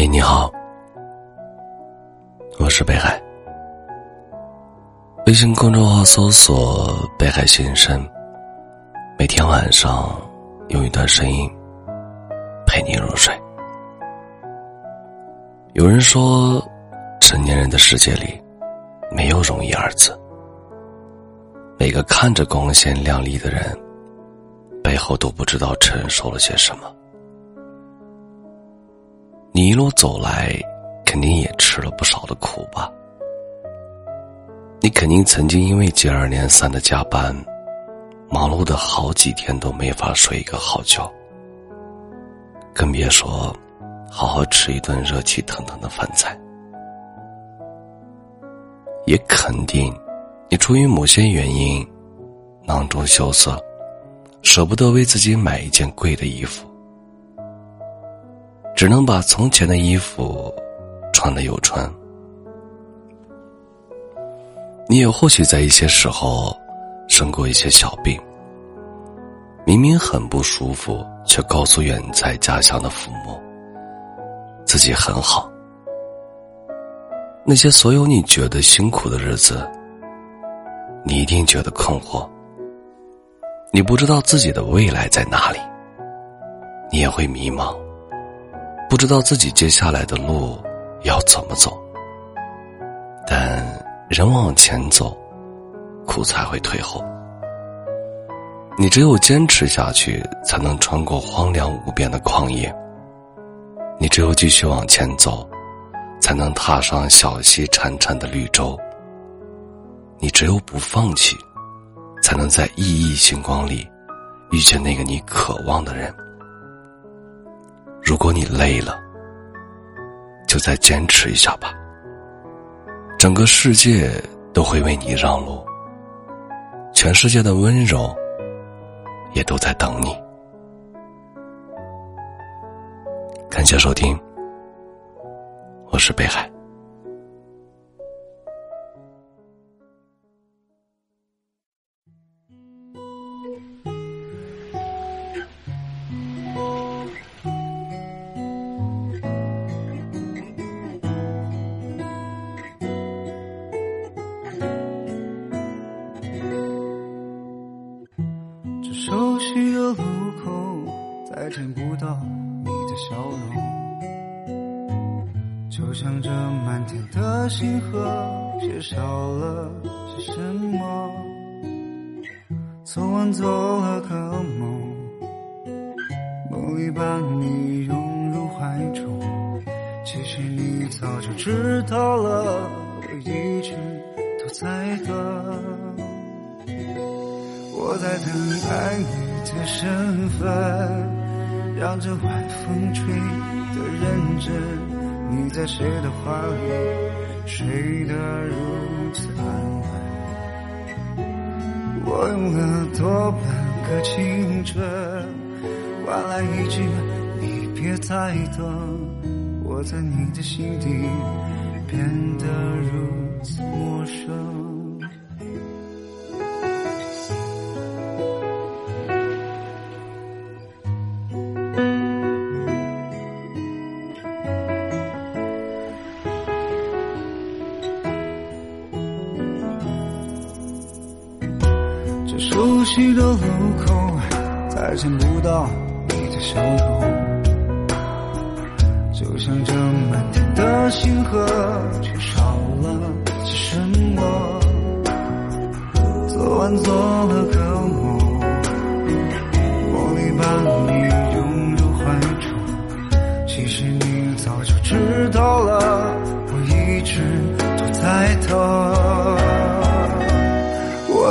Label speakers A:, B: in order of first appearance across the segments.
A: 嘿，你好，我是北海。微信公众号搜索“北海先生”，每天晚上用一段声音陪你入睡。有人说，成年人的世界里没有容易二字。每个看着光鲜亮丽的人，背后都不知道承受了些什么。你一路走来，肯定也吃了不少的苦吧？你肯定曾经因为接二连三的加班，忙碌的好几天都没法睡一个好觉，更别说好好吃一顿热气腾腾的饭菜。也肯定，你出于某些原因，囊中羞涩，舍不得为自己买一件贵的衣服。只能把从前的衣服穿的又穿。你也或许在一些时候生过一些小病，明明很不舒服，却告诉远在家乡的父母自己很好。那些所有你觉得辛苦的日子，你一定觉得困惑。你不知道自己的未来在哪里，你也会迷茫。不知道自己接下来的路要怎么走，但人往前走，苦才会退后。你只有坚持下去，才能穿过荒凉无边的旷野；你只有继续往前走，才能踏上小溪潺潺的绿洲；你只有不放弃，才能在熠熠星光里遇见那个你渴望的人。如果你累了，就再坚持一下吧。整个世界都会为你让路，全世界的温柔也都在等你。感谢收听，我是北海。
B: 熟悉的路口，再见不到你的笑容，就像这满天的星河，缺少了些什么。昨晚做了个梦，梦里把你拥入怀中，其实你早就知道了，我一直都在等。我在等爱你的身份，让这晚风吹得认真。你在谁的怀里睡得如此安稳？我用了多半个青春，换来一句你别再等。我在你的心底变得如此陌生。这熟悉的路口，再见不到你的笑容，就像这满天的星河，缺少了些什么。昨晚做了个梦，梦里把你拥入怀中，其实你早就知道了，我一直都在等。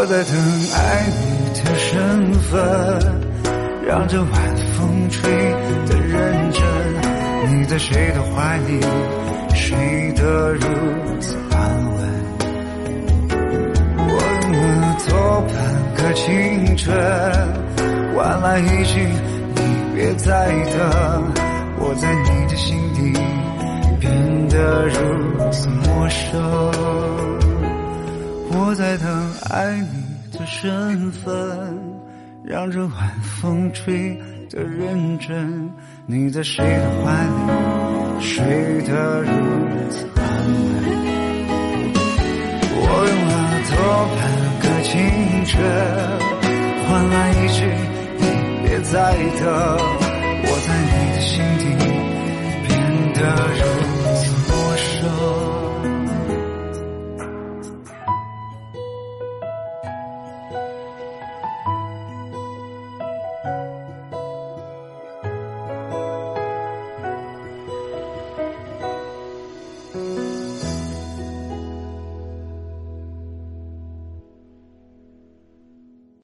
B: 我在等爱你的身份，让这晚风吹得认真。你在谁的怀里睡得如此安稳？我用了多半个青春，换来一句你别再等。我在你的心底变得如此陌生。我在等爱你的身份，让这晚风吹得认真。你在谁的怀里睡得如此安稳。我用了多半个青春，换来一句你别再等。我在你的心底变得如。